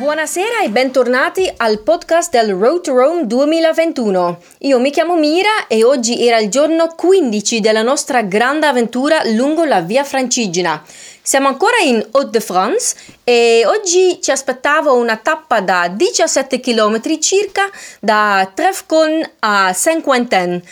Buonasera e bentornati al podcast del Road to Rome 2021. Io mi chiamo Mira e oggi era il giorno 15 della nostra grande avventura lungo la via Francigena. Siamo ancora in Haute-de-France e oggi ci aspettava una tappa da 17 km circa da Trefcon a Saint-Quentin.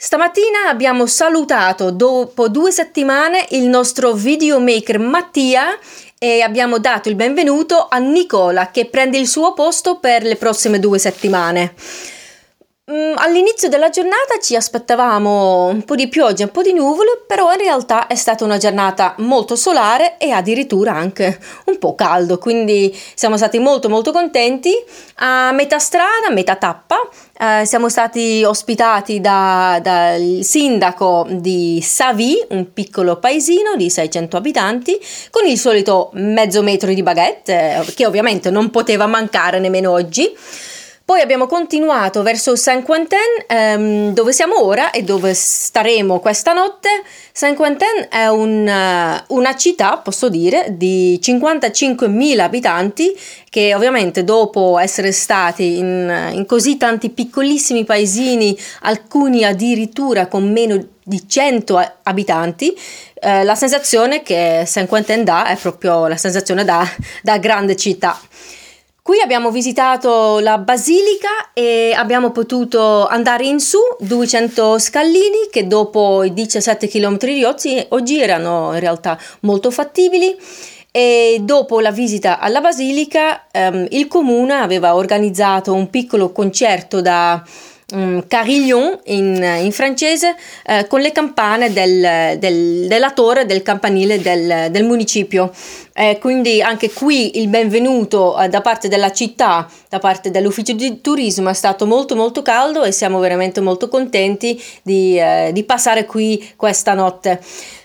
Stamattina abbiamo salutato dopo due settimane il nostro videomaker Mattia e abbiamo dato il benvenuto a Nicola che prende il suo posto per le prossime due settimane. Mm, all'inizio della giornata ci aspettavamo un po' di pioggia, un po' di nuvole, però in realtà è stata una giornata molto solare e addirittura anche un po' caldo, quindi siamo stati molto molto contenti. A metà strada, a metà tappa, eh, siamo stati ospitati dal da sindaco di Savy, un piccolo paesino di 600 abitanti, con il solito mezzo metro di baguette, eh, che ovviamente non poteva mancare nemmeno oggi. Poi abbiamo continuato verso Saint-Quentin, ehm, dove siamo ora e dove staremo questa notte. Saint-Quentin è un, uh, una città, posso dire, di 55.000 abitanti che ovviamente dopo essere stati in, in così tanti piccolissimi paesini, alcuni addirittura con meno di 100 abitanti, eh, la sensazione che Saint-Quentin dà è proprio la sensazione da, da grande città. Qui abbiamo visitato la basilica e abbiamo potuto andare in su 200 scalini che dopo i 17 km di oggi, oggi erano in realtà molto fattibili. E dopo la visita alla basilica ehm, il comune aveva organizzato un piccolo concerto da um, carillon in, in francese eh, con le campane del, del, della torre del campanile del, del municipio. Eh, quindi anche qui il benvenuto eh, da parte della città, da parte dell'ufficio di turismo è stato molto molto caldo e siamo veramente molto contenti di, eh, di passare qui questa notte.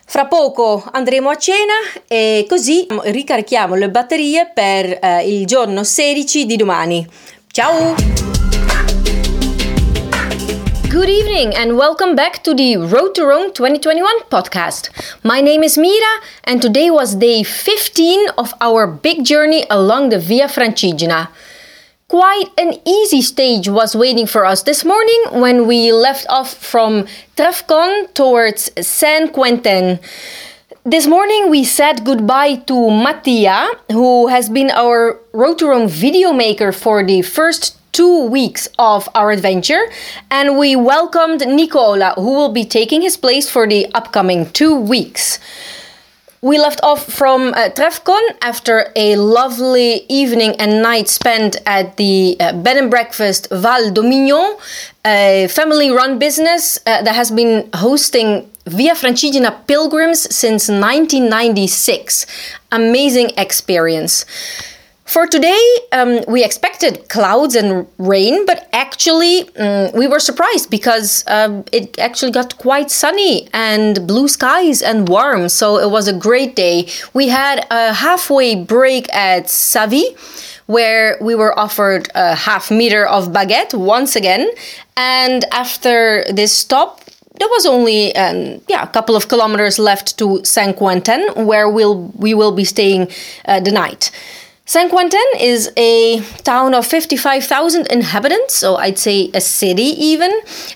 Fra poco andremo a cena e così ricarichiamo le batterie per eh, il giorno 16 di domani. Ciao! Good evening and welcome back to the Road to Rome 2021 podcast. My name is Mira and today was day 15 of our big journey along the Via Francigena. Quite an easy stage was waiting for us this morning when we left off from Trefcon towards Saint Quentin. This morning we said goodbye to Mattia, who has been our Road to Rome video maker for the first two weeks of our adventure, and we welcomed Nicola, who will be taking his place for the upcoming two weeks. We left off from uh, Trefcon after a lovely evening and night spent at the uh, bed and breakfast Val Dominion, a family run business uh, that has been hosting Via Francigena pilgrims since 1996. Amazing experience. For today, um, we expected clouds and rain, but actually, um, we were surprised because um, it actually got quite sunny and blue skies and warm. So it was a great day. We had a halfway break at Savy where we were offered a half meter of baguette once again. And after this stop, there was only um, yeah a couple of kilometers left to Saint Quentin, where we'll we will be staying uh, the night. Saint Quentin is a town of 55,000 inhabitants, so I'd say a city even.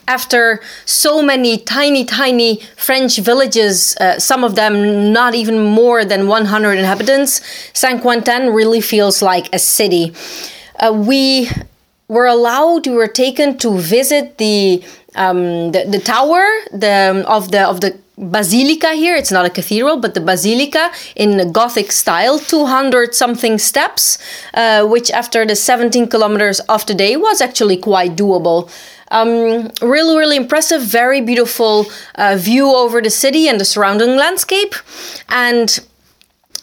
After so many tiny, tiny French villages, uh, some of them not even more than 100 inhabitants, Saint Quentin really feels like a city. Uh, we were allowed, we were taken to visit the um, the, the tower the, of the of the basilica here. It's not a cathedral, but the basilica in Gothic style, 200 something steps, uh, which after the 17 kilometers of the day was actually quite doable. Um, really, really impressive, very beautiful uh, view over the city and the surrounding landscape. And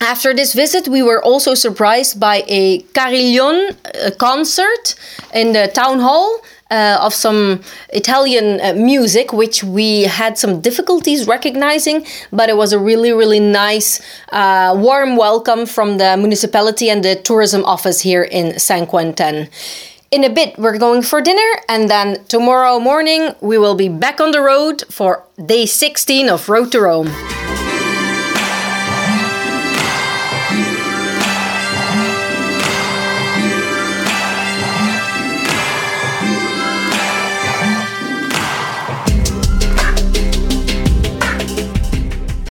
after this visit, we were also surprised by a carillon uh, concert in the town hall uh, of some Italian uh, music, which we had some difficulties recognizing, but it was a really, really nice, uh, warm welcome from the municipality and the tourism office here in Saint Quentin. In a bit, we're going for dinner, and then tomorrow morning, we will be back on the road for day 16 of Road to Rome.